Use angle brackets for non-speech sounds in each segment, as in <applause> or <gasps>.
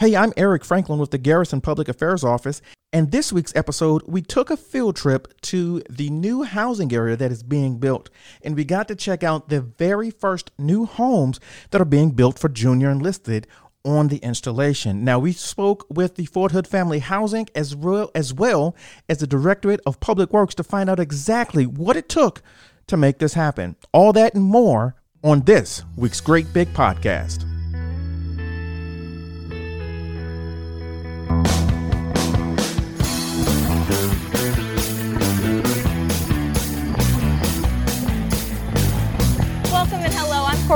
Hey, I'm Eric Franklin with the Garrison Public Affairs Office, and this week's episode, we took a field trip to the new housing area that is being built, and we got to check out the very first new homes that are being built for junior enlisted on the installation. Now, we spoke with the Fort Hood Family Housing as well as well as the Directorate of Public Works to find out exactly what it took to make this happen. All that and more on this week's Great Big Podcast.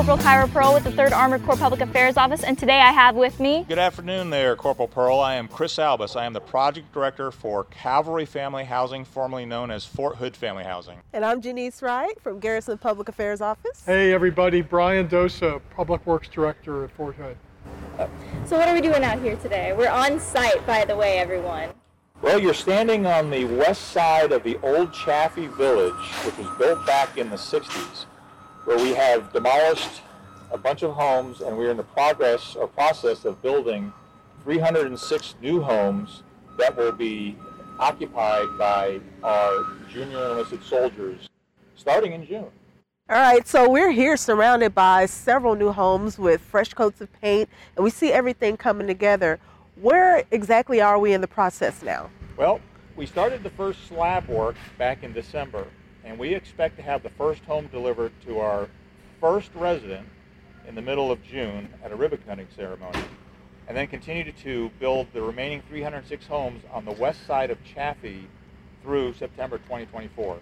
Corporal Kyra Pearl with the 3rd Armored Corps Public Affairs Office, and today I have with me. Good afternoon there, Corporal Pearl. I am Chris Albus. I am the project director for Cavalry Family Housing, formerly known as Fort Hood Family Housing. And I'm Janice Wright from Garrison Public Affairs Office. Hey everybody, Brian Dosa, Public Works Director at Fort Hood. So, what are we doing out here today? We're on site, by the way, everyone. Well, you're standing on the west side of the old Chaffee Village, which was built back in the 60s, where we have demolished a bunch of homes and we're in the progress or process of building 306 new homes that will be occupied by our junior enlisted soldiers starting in June. All right, so we're here surrounded by several new homes with fresh coats of paint, and we see everything coming together. Where exactly are we in the process now? Well, we started the first slab work back in December, and we expect to have the first home delivered to our first resident in the middle of June at a ribbon cutting ceremony, and then continue to build the remaining 306 homes on the west side of Chaffee through September 2024.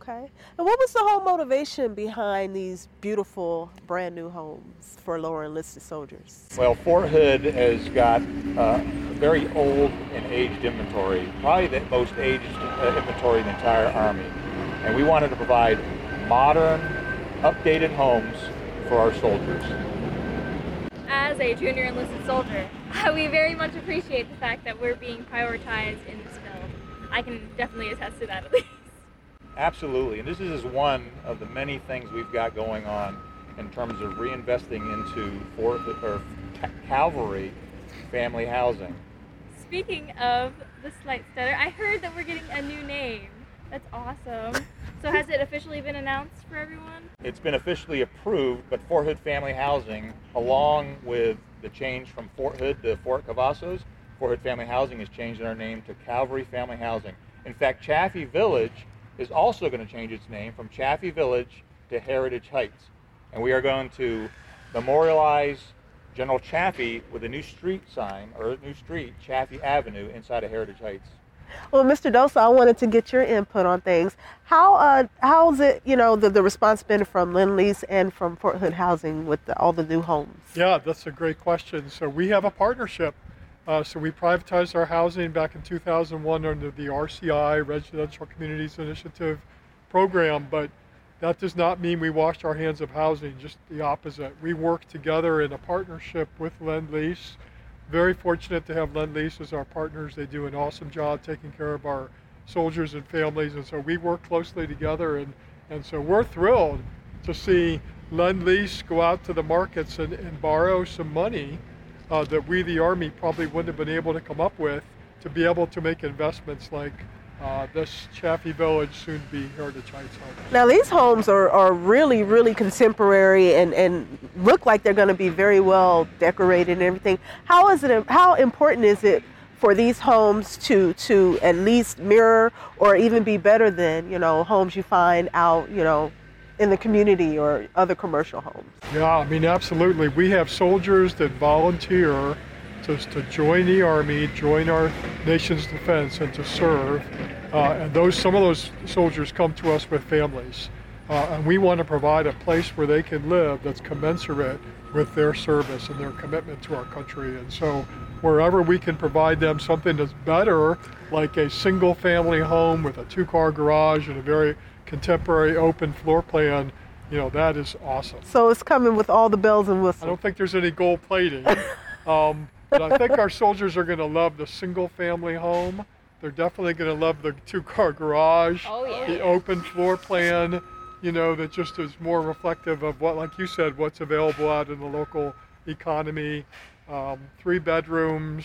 Okay. And what was the whole motivation behind these beautiful brand new homes for lower enlisted soldiers? Well, Fort Hood has got uh, a very old and aged inventory, probably the most aged uh, inventory in the entire Army. And we wanted to provide modern, updated homes for our soldiers. As a junior enlisted soldier, <laughs> we very much appreciate the fact that we're being prioritized in this build. I can definitely attest to that at <laughs> least. Absolutely, and this is one of the many things we've got going on in terms of reinvesting into Fort or Ca- Cavalry family housing. Speaking of the slight stutter, I heard that we're getting a new name. That's awesome. So, has it officially been announced for everyone? It's been officially approved, but Fort Hood Family Housing, along with the change from Fort Hood to Fort Cavazos, Fort Hood Family Housing is changing our name to Calvary Family Housing. In fact, Chaffee Village is also going to change its name from Chaffee Village to Heritage Heights. And we are going to memorialize General Chaffee with a new street sign, or a new street, Chaffee Avenue, inside of Heritage Heights. Well, Mr. Dosa, I wanted to get your input on things. How uh, how's it, you know, the, the response been from Lendlease and from Fort Hood Housing with the, all the new homes? Yeah, that's a great question. So we have a partnership. Uh, so we privatized our housing back in 2001 under the RCI Residential Communities Initiative program, but that does not mean we washed our hands of housing, just the opposite. We work together in a partnership with Lendlease. Very fortunate to have Lendlease as our partners. They do an awesome job taking care of our soldiers and families, and so we work closely together. And, and so we're thrilled to see Lendlease go out to the markets and, and borrow some money uh, that we, the Army, probably wouldn't have been able to come up with to be able to make investments like uh, this Chaffee Village, soon to be Heritage Heights home. Now, these homes are, are really, really contemporary and, and look like they're going to be very well decorated and everything. How is it? How important is it for these homes to to at least mirror or even be better than you know homes you find out you know in the community or other commercial homes? Yeah, I mean, absolutely. We have soldiers that volunteer to, to join the Army, join our nation's defense, and to serve. Uh, and those some of those soldiers come to us with families. Uh, and we want to provide a place where they can live that's commensurate with their service and their commitment to our country. And so, wherever we can provide them something that's better, like a single family home with a two car garage and a very contemporary open floor plan, you know, that is awesome. So it's coming with all the bells and whistles. I don't think there's any gold plating. <laughs> um, but I think our soldiers are going to love the single family home. They're definitely going to love the two car garage, Oh, yeah. the open floor plan, you know, that just is more reflective of what, like you said, what's available out in the local economy. um, three bedrooms.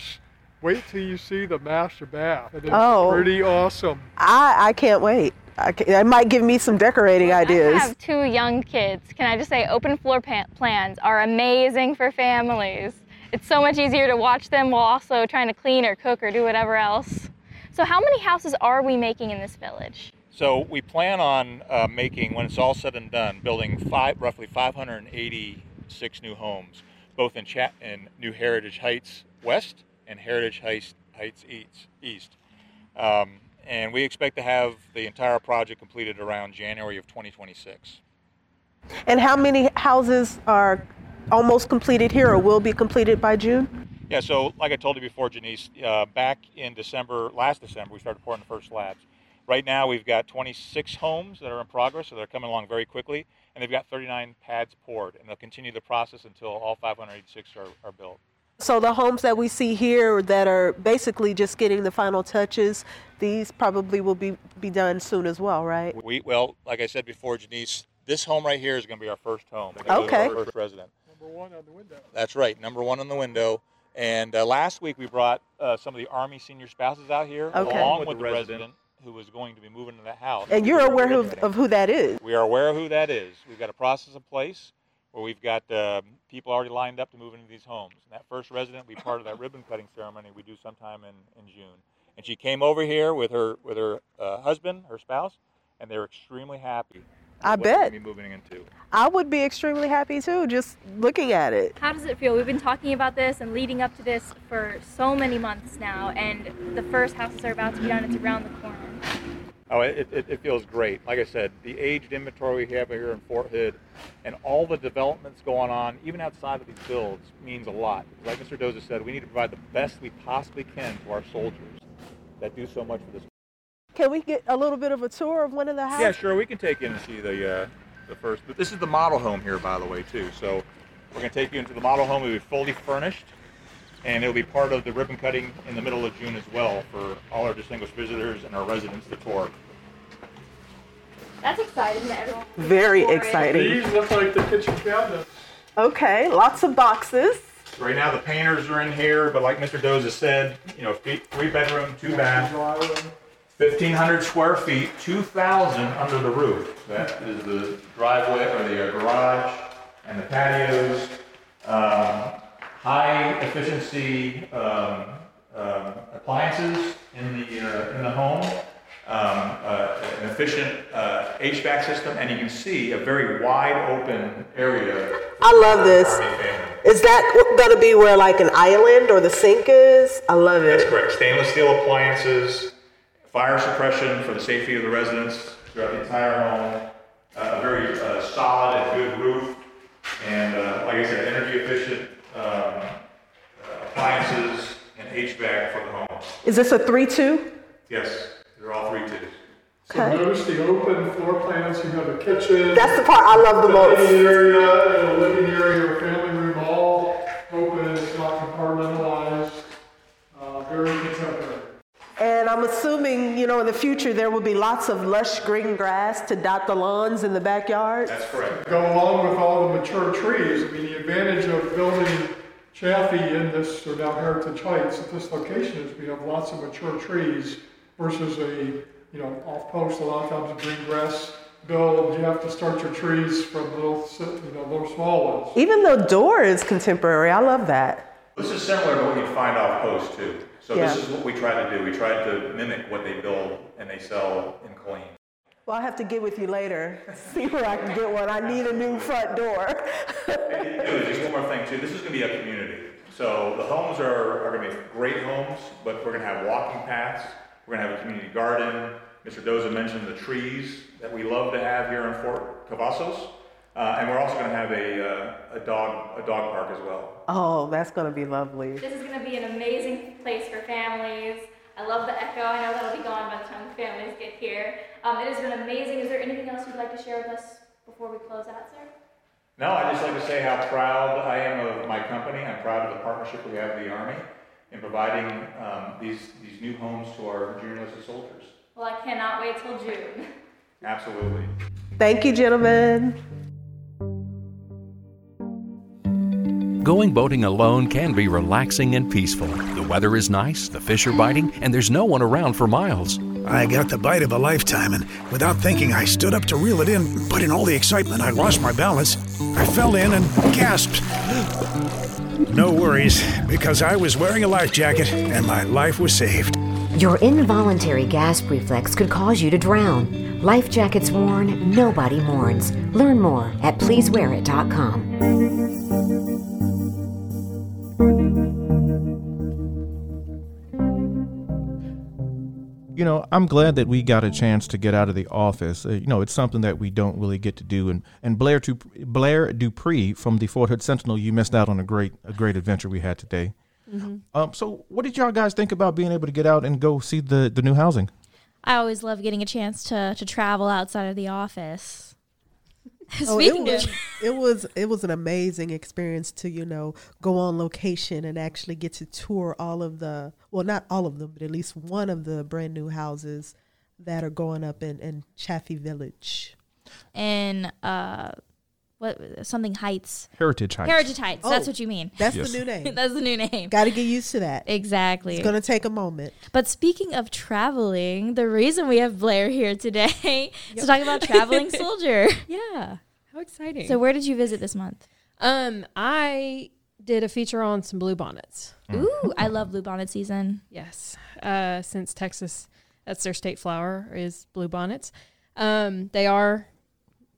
Wait till you see the master bath. It is Oh. pretty awesome. I, I can't wait. I can, that might give me some decorating ideas. I have two young kids. Can I just say, open floor pa- plans are amazing for families. It's so much easier to watch them while also trying to clean or cook or do whatever else. So, how many houses are we making in this village? So we plan on uh, making, when it's all said and done, building five, roughly 586 new homes, both in, Chat- in New Heritage Heights West and Heritage Heights, Heights East. East. Um, and we expect to have the entire project completed around January of 2026. And how many houses are almost completed here or will be completed by June? Yeah, so like I told you before, Janice, uh, back in December, last December, we started pouring the first slabs. Right now, we've got 26 homes that are in progress, so they're coming along very quickly, and they've got 39 pads poured, and they'll continue the process until all 586 are, are built. So the homes that we see here that are basically just getting the final touches, these probably will be, be done soon as well, right? We, well, like I said before, Janice, this home right here is going to be our first home. It's gonna be Okay. Our first resident. Number one on the window. That's right, number one on the window. And uh, last week we brought uh, some of the Army senior spouses out here, Okay. along with the resident who was going to be moving to that house. And you're aware of, of who that is. We are aware of who that is. We've got a process in place where we've got um, people already lined up to move into these homes. And that first resident will be part of that ribbon cutting ceremony we do sometime in, in June. And she came over here with her with her uh, husband, her spouse, and they're extremely happy. I what bet. Be moving into. I would be extremely happy too, just looking at it. How does it feel? We've been talking about this and leading up to this for so many months now, and the first houses are about to be done. It's around the corner. Oh, it, it, it feels great. Like I said, the aged inventory we have here in Fort Hood and all the developments going on, even outside of these builds, means a lot. Like Mr. Dosa said, we need to provide the best we possibly can to our soldiers that do so much for this. Can we get a little bit of a tour of one of the houses? Yeah, sure. We can take you in and see the uh, the first. But this is the model home here, by the way, too. So we're going to take you into the model home. It'll be fully furnished, and it'll be part of the ribbon cutting in the middle of June as well for all our distinguished visitors and our residents to tour. That's exciting to everyone. Very For it. exciting. These look like the kitchen cabinets. Okay, lots of boxes. Right now, the painters are in here, but like Mr. Dosa said, you know, three bedroom, two bath, Driveway. 1,500 square feet, 2,000 under the roof. That is the driveway or the uh, garage and the patios. Um, high efficiency um, um, appliances in the uh, in the home. Um, uh, an efficient uh, HVAC system, and you can see a very wide open area. I love this. Is that going to be where like an island or the sink is? I love it. That's correct. Stainless steel appliances, fire suppression for the safety of the residents throughout the entire home, uh, a very uh, solid and good roof, and uh, like I said, energy efficient um, uh, appliances and HVAC for the home. Is this a 3 2? Yes, they're all three twos. So Okay. notice the open floor plans. You have a kitchen. That's the part I love the dining most. area and a living area or family room all open. It's not compartmentalized. Uh, very contemporary. And I'm assuming, you know, in the future there will be lots of lush green grass to dot the lawns in the backyard. That's correct. Go along with all the mature trees. I mean, the advantage of building Chaffee in this, or now Heritage Heights at this location is we have lots of mature trees versus a, you know, off post, a lot of times a green grass build, you have to start your trees from little, you know, little small ones. Even the door is contemporary. I love that. This is similar to what you'd find off post too. So Yeah. this is what we try to do. We try to mimic what they build and they sell in Killeen. Well, I'll have to get with you later, <laughs> see where I can get one. I need a new front door. Just one more thing too, this is gonna be a community. So the homes are, are gonna be great homes, but we're gonna have walking paths, we're gonna have a community garden. Mr. Dosa mentioned the trees that we love to have here in Fort Cavazos. Uh, and we're also gonna have a, uh, a dog, a dog park as well. Oh, that's going to be lovely. This is going to be an amazing place for families. I love the echo. I know that'll be gone by the time the families get here. Um, it has been amazing. Is there anything else you'd like to share with us before we close out, sir? No, I'd just like to say how proud I am of my company. I'm proud of the partnership we have with the Army in providing um, these, these new homes to our junior enlisted soldiers. Well, I cannot wait till June. Absolutely. Thank you, gentlemen. Going boating alone can be relaxing and peaceful. The weather is nice, the fish are biting, and there's no one around for miles. I got the bite of a lifetime, and without thinking, I stood up to reel it in, but in all the excitement, I lost my balance. I fell in and gasped. No worries, because I was wearing a life jacket and my life was saved. Your involuntary gasp reflex could cause you to drown. Life jackets worn, nobody mourns. Learn more at pleasewearit.com. you know, I'm glad that we got a chance to get out of the office. Uh, you know, it's something that we don't really get to do. And and Blair to Blair Dupree from the Fort Hood Sentinel, you missed out on a great a great adventure we had today. Mm-hmm. Um, so what did y'all guys think about being able to get out and go see the the new housing? I always love getting a chance to to travel outside of the office. <laughs> oh, it was, it was it was an amazing experience to you know go on location and actually get to tour all of the well not all of them but at least one of the brand new houses that are going up in in Chaffee Village. And uh, what something Heights. Heritage Heights. Heritage Heights. Oh, that's what you mean. That's Yes. the new name. <laughs> that's the new name. Got to get used to that. Exactly. It's going to take a moment. But speaking of traveling, the reason we have Blair here today <laughs> is to talk about traveling <laughs> soldier. Yeah. How exciting. So where did you visit this month? um I did a feature on some blue bonnets. Ooh, I love blue bonnet season. Yes. Uh since Texas that's their state flower is blue bonnets. Um they are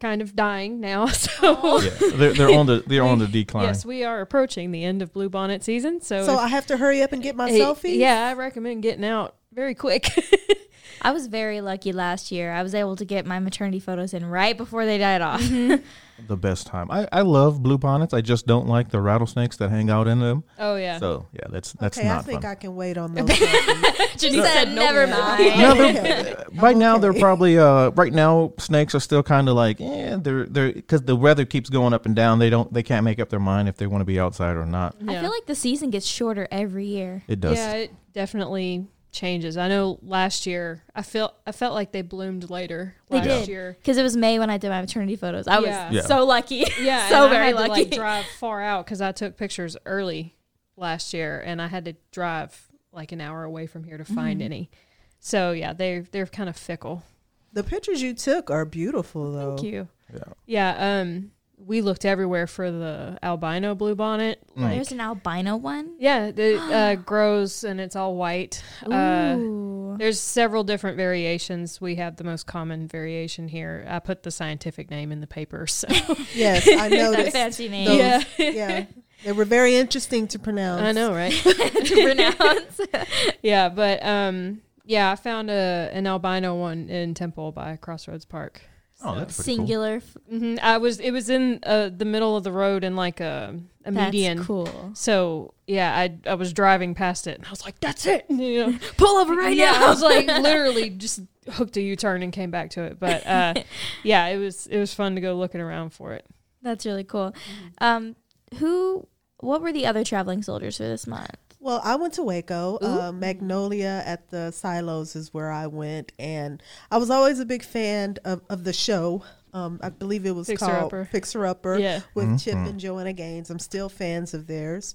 kind of dying now. <laughs> So Yeah, they're, they're <laughs> on the they're on the decline. Yes, we are approaching the end of blue bonnet season. So, So if- I have to hurry up and get my selfie. Yeah, I recommend getting out very quick. <laughs> I was very lucky last year. I was able to get my maternity photos in right before they died off. <laughs> The best time. I, I love blue bonnets. I just don't like the rattlesnakes that hang out in them. oh yeah. So yeah, that's that's Okay, I think fun. I can wait on those. <laughs> selfies. She said, "Never mind." No, they're, Okay. right now they're probably uh right now snakes are still kind of like yeah they're they're because the weather keeps going up and down they don't they can't make up their mind if they want to be outside or not I feel like the season gets shorter every year. it does Yeah, it definitely changes. I know last year I felt I felt like they bloomed later They last did year. because it was May when I did my maternity photos. I was Yeah. Yeah. so lucky. Yeah, <laughs> so and very I had lucky. to like drive far out because I took pictures early last year, and I had to drive like an hour away from here to find Mm-hmm. any. So yeah, they they're kind of fickle. the pictures you took are beautiful, though. Thank you. Yeah. Yeah. Um, we looked everywhere for the albino bluebonnet. Like, There's an albino one. yeah, it <gasps> uh, grows and it's all white. Uh, Ooh. There's several different variations. We have the most common variation here. I put the scientific name in the paper, so <laughs> Yes, I know <laughs> that noticed. fancy name those. Yeah. yeah, they were very interesting to pronounce. I know, right? <laughs> to pronounce. yeah, but um, yeah, I found a an albino one in Temple by Crossroads Park. Oh that's pretty cool. Singular. f- hmm I was it was in uh, the middle of the road in like a a That's median. cool. So yeah, I I was driving past it and I was like, "That's it!" <laughs> You know, <laughs> Pull over right yeah, now. I was like <laughs> literally just hooked a U turn and came back to it. But uh, yeah, it was it was fun to go looking around for it. That's really cool. Um, who? What were the other traveling soldiers for this month? Well, I went to Waco. Uh, Magnolia at the Silos is where I went, and I was always a big fan of, of the show. Um, I believe it was Fixer called Upper. Fixer Upper Yeah. with Chip and Joanna Gaines. I'm still fans of theirs,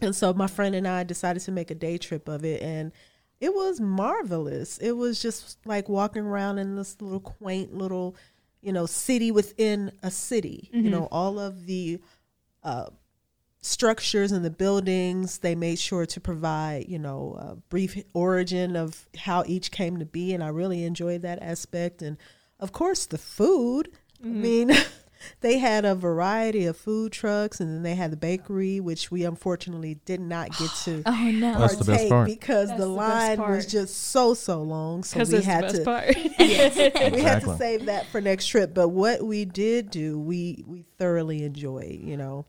and so my friend and I decided to make a day trip of it, and it was marvelous. It was just like walking around in this little quaint little, you know, city within a city. You know, all of the uh, structures and the buildings. They made sure to provide, you know, a brief origin of how each came to be, and I really enjoyed that aspect. And of course, the food. I mean, <laughs> they had a variety of food trucks, and then they had the bakery, which we unfortunately did not get to. <gasps> Oh no! That's the best partake part. because That's the the line was just so so long. So we had best to part. <laughs> <laughs> we had to save that for next trip. But what we did do, we we thoroughly enjoyed. You know,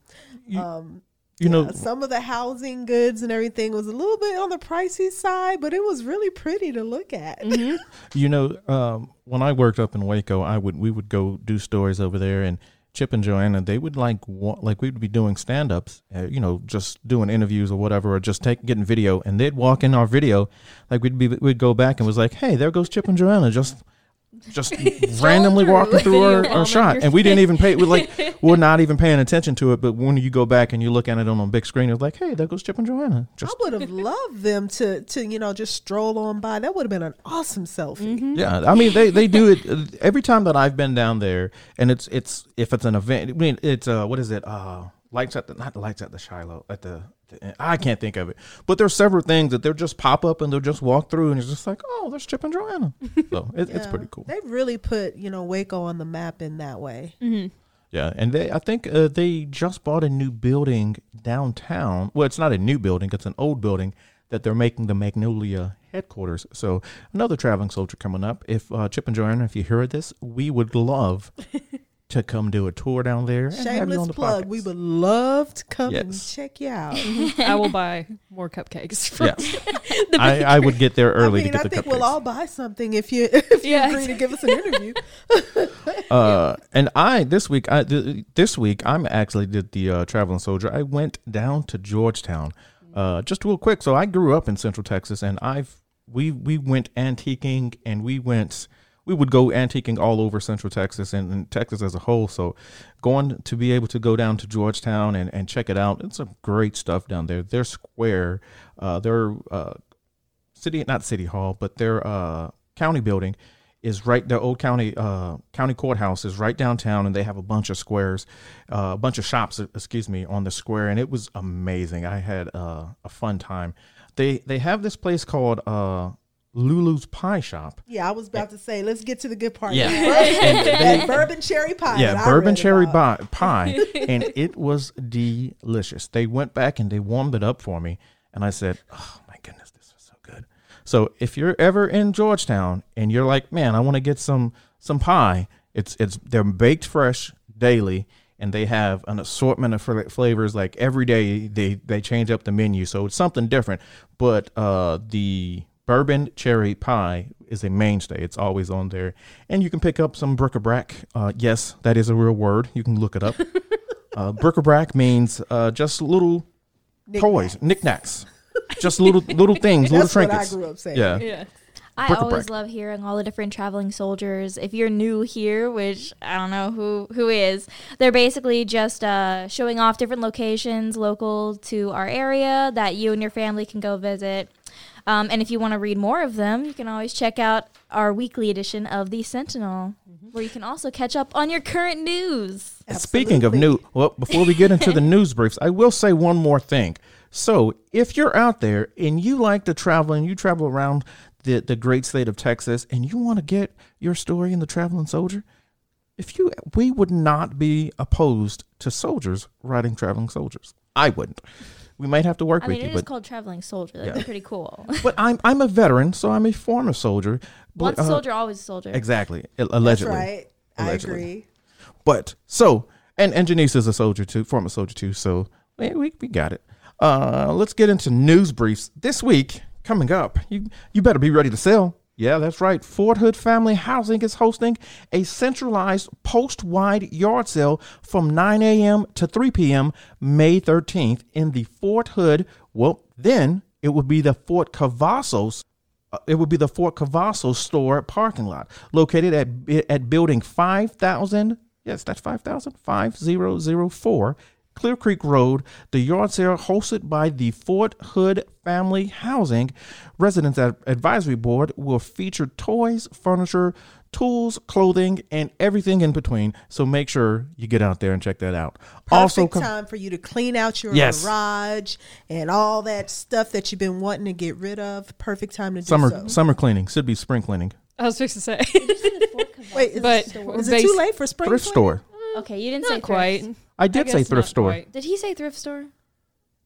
You- um, you know yeah, some of the housing goods and everything was a little bit on the pricey side, but it was really pretty to look at. <laughs> You know, um, when I worked up in Waco, I would we would go do stories over there, and Chip and Joanna they would like like we'd be doing stand ups, uh, you know, just doing interviews or whatever, or just take getting video, and they'd walk in our video, like we'd be we'd go back and was like, hey, there goes Chip and Joanna, just just <laughs> randomly walking through our, <laughs> our shot, and we didn't even pay. We like <laughs> we're not even paying attention to it. But when you go back and you look at it on a big screen, it's like, hey, there goes Chip and Joanna. Just I would have loved them to to you know just stroll on by. That would have been an awesome selfie. Yeah, I mean they, they do it uh, every time that I've been down there, and it's it's if it's an event. I mean it's uh what is it uh lights at the not the lights at the Silos at the, the I can't think of it, but there's several things that they'll just pop up and they'll just walk through, and it's just like oh there's Chip and Joanna, so it, it's pretty cool. They really put you know Waco on the map in that way. Yeah, and they I think uh, they just bought a new building downtown. Well, it's not a new building; it's an old building that they're making the Magnolia headquarters. So another traveling soldier coming up. If uh, Chip and Joanna, if you hear this, we would love <laughs> to come do a tour down there. and have you Shameless the plug. podcast. We would love to come and check you out. <laughs> I will buy more cupcakes. From Yes. <laughs> <laughs> I, I would get there early I mean, to I get the think we'll all buy something if you if you Yeah, agree to give us an interview. Uh, and I this week, I th- this week I'm actually did the uh, traveling soldier. I went down to Georgetown, uh, just real quick. So I grew up in Central Texas, and I've we we went antiquing, and we went we would go antiquing all over Central Texas and, and Texas as a whole. So going to be able to go down to Georgetown and, and check it out, it's some great stuff down there. Their square, uh, their uh, city not city hall, but their uh, county building is right. Their old county uh, county courthouse is right downtown, and they have a bunch of squares, uh, a bunch of shops, excuse me, on the square, and it was amazing. I had uh, a fun time. They they have this place called uh, Lulu's Pie Shop. Yeah, I was about to say, let's get to the good part. Yeah. now. They- bourbon cherry pie. yeah, bourbon cherry about. pie, and it was delicious. They went back and they warmed it up for me, and I said, "Oh my goodness, this was so good." So if you're ever in Georgetown and you're like, "Man, I want to get some some pie," it's it's they're baked fresh daily. And they have an assortment of flavors. Like every day, they they change up the menu, so it's something different. But uh, the bourbon cherry pie is a mainstay. It's always on there, and you can pick up some bric-a-brac. Uh, yes, that is a real word. You can look it up. <laughs> uh, bric-a-brac means uh, just little toys, knickknacks, just little little things, <laughs> little That's what I trinkets. grew up saying. Yeah. yeah. I Bric-a-brac. always love hearing all the different traveling soldiers. If you're new here, which I don't know who who is, they're basically just uh, showing off different locations local to our area that you and your family can go visit. Um, and if you want to read more of them, you can always check out our weekly edition of the Sentinel, where you can also catch up on your current news. Speaking of Absolutely. new, well, before we get into the <laughs> news briefs, I will say one more thing. So, if you're out there and you like to travel and you travel around the, the great state of Texas and you want to get your story in the Traveling Soldier, if you we would not be opposed to soldiers writing Traveling Soldiers. I wouldn't. We might have to work with you. I with mean, you, it is called traveling soldier. That'd Yeah. be pretty cool. <laughs> but I'm I'm a veteran, so I'm a former soldier. But, Once a uh, soldier, always a soldier. Exactly. a- That's Allegedly. right. Allegedly. I agree. But so, and and Janice is a soldier too, former soldier too. So we we, we got it. Uh, let's get into news briefs this week. Coming up, you you better be ready to sell. Yeah, that's right. Fort Hood Family Housing is hosting a centralized post-wide yard sale from 9 a.m. to 3 p.m. May 13th in the Fort Hood. Well, then it would be the Fort Cavazos uh, it would be the Fort Cavazos store parking lot located at at building 5000 yes that's 5000 5004 Clear Creek Road the yard sale hosted by the Fort Hood Family Housing Residents Advisory Board will feature toys furniture tools clothing and everything in between so make sure you get out there and check that out also Perfect com- time for you to clean out your Yes. garage and all that stuff that you've been wanting to get rid of. Perfect time to do summer so. summer cleaning should be spring cleaning I was fixed to say. <laughs> Wait, is, But is it too late for spring thrift cleaning? store Okay, you didn't say quite. thrift. I did I say thrift store quite. Did he say thrift store?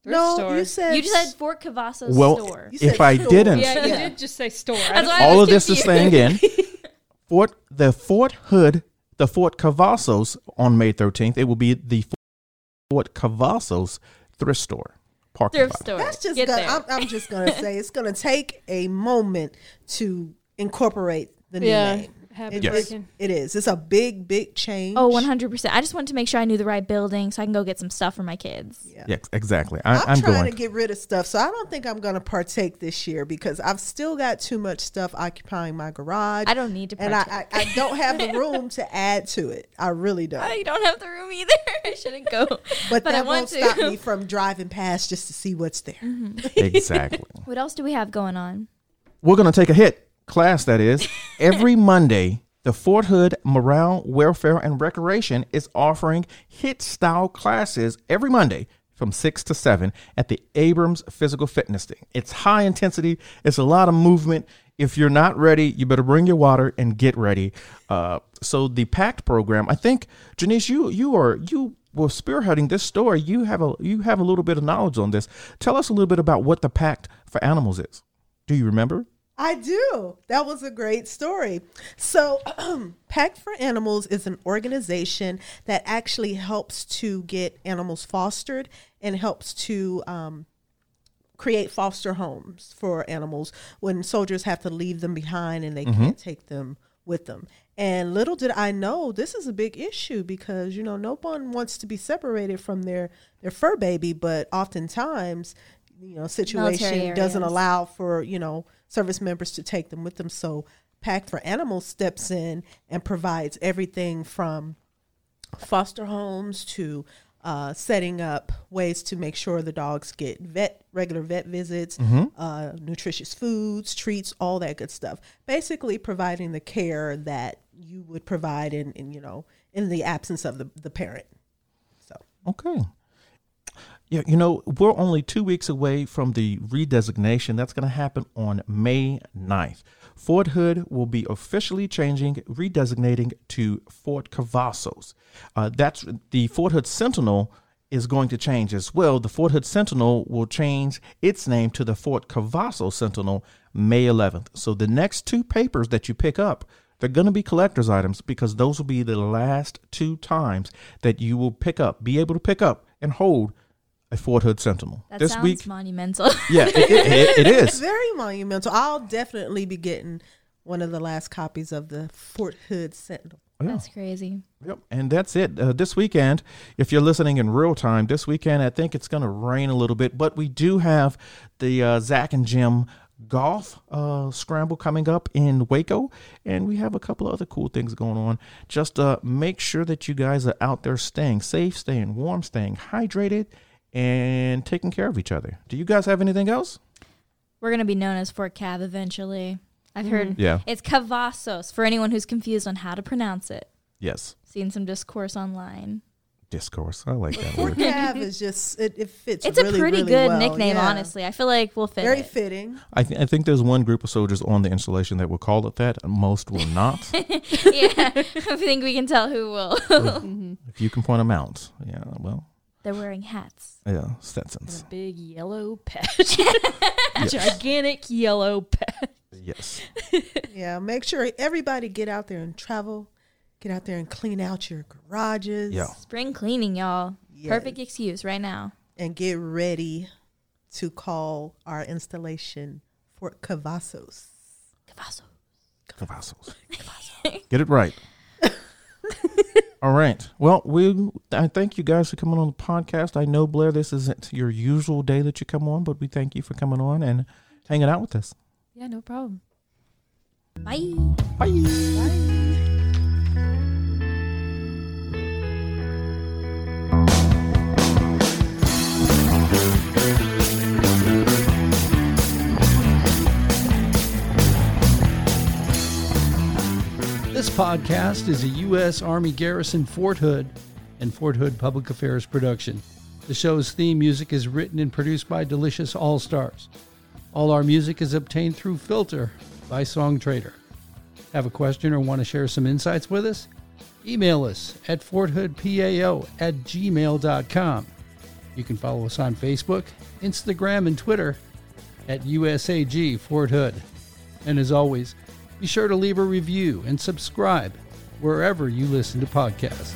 Thrift no, store. you said You just said Fort Cavazos well store. You if said I store. didn't Yeah, you Yeah. did just say store. That's why I all was of this is saying staying in. <laughs> Fort the Fort Hood, the Fort Cavazos on May 13th. It will be the Fort Cavazos thrift store parking thrift store. That's just Get gonna. there. I'm, I'm just gonna say it's gonna take a moment to incorporate the new Yeah. name. Happy Yes. it- it is. It's a big, big change. Oh, 100%. I just wanted to make sure I knew the right building so I can go get some stuff for my kids. Yeah. Yes, exactly. I, I'm, I'm trying going. to get rid of stuff, so I don't think I'm going to partake this year because I've still got too much stuff occupying my garage. I don't need to partake. and I, I. I don't have the room to add to it. I really don't. I don't have the room either. <laughs> I shouldn't go. but, <laughs> I that want won't to. Mm-hmm. stop me from driving past just to see what's there. exactly. <laughs> What else do we have going on? We're going to take a HIIT class, that is. <laughs> Every Monday, the Fort Hood Morale, Welfare, and Recreation is offering HIIT style classes every Monday from 6 to 7 at the Abrams Physical Fitness thing. It's high intensity, it's a lot of movement. If you're not ready, you better bring your water and get ready. Uh, so the PACT program, I think, Janice, you you are you were spearheading this story. You have a you have a little bit of knowledge on this. Tell us a little bit about what the PACT for animals is. Do you remember? I do. That was a great story. So, <clears throat> Pact for Animals is an organization that actually helps to get animals fostered and helps to um, create foster homes for animals when soldiers have to leave them behind and they can't take them with them. And little did I know this is a big issue because you know no one wants to be separated from their their fur baby, but oftentimes you know situation doesn't areas. allow for you know service members to take them with them. So Pact for Animals steps in and provides everything from foster homes to uh, setting up ways to make sure the dogs get vet regular vet visits, uh, nutritious foods, treats, all that good stuff. Basically, providing the care that you would provide in, in you know in the absence of the, the parent. So Okay. Yeah, you know, we're only two weeks away from the redesignation. That's going to happen on May 9th. Fort Hood will be officially changing, redesignating to Fort Cavazos. Uh, that's the Fort Hood Sentinel is going to change as well. The Fort Hood Sentinel will change its name to the Fort Cavazos Sentinel May 11th. So the next two papers that you pick up, they're going to be collector's items because those will be the last two times that you will pick up, be able to pick up and hold a Fort Hood Sentinel. That this sounds week, monumental. yeah, it, it, it it's <laughs> very monumental. I'll definitely be getting one of the last copies of the Fort Hood Sentinel. That's crazy. Yep, and that's it. Uh, this weekend, if you're listening in real time, this weekend I think it's going to rain a little bit, but we do have the uh, Zach and Jim golf uh, scramble coming up in Waco, and we have a couple of other cool things going on. Just uh, make sure that you guys are out there staying safe, staying warm, staying hydrated, and taking care of each other. Do you guys have anything else? We're going to be known as Fort Cav eventually. I've heard mm-hmm. Yeah. it's Cavazos for anyone who's confused on how to pronounce it. Yes. Seen some discourse online. Discourse. I like that Fort word. Cav is just it, it fits. It's really, a pretty really good well. nickname, Yeah. honestly. I feel like we'll fit Very it. fitting. I, th- I think there's one group of soldiers on the installation that will call it that. Most will not. <laughs> yeah, <laughs> I think we can tell who will. if mm-hmm. you can point them out. Yeah, well, They're wearing hats. yeah, Stetsons. Big yellow <laughs> patch. Gigantic yellow patch. Yes. <laughs> Yeah, make sure everybody get out there and travel. Get out there and clean out your garages. Yeah. Spring cleaning, y'all. Yes. Perfect excuse right now. And get ready to call our installation Fort Cavazos. Cavazo. Cavazos. Get it right. <laughs> All right. Well, we I thank you guys for coming on the podcast. I know Blair, this isn't your usual day that you come on, but we thank you for coming on and hanging out with us. Yeah, no problem. Bye. Bye. Bye. This podcast is a U.S. Army Garrison Fort Hood and Fort Hood Public Affairs production. The show's theme music is written and produced by Delicious Allstars. All our music is obtained through Filter by Songtradr. Have a question or want to share some insights with us? Email us at forthoodpao at gmail.com. You can follow us on Facebook, Instagram, and Twitter at USAG Fort Hood. And as always, be sure to leave a review and subscribe wherever you listen to podcasts.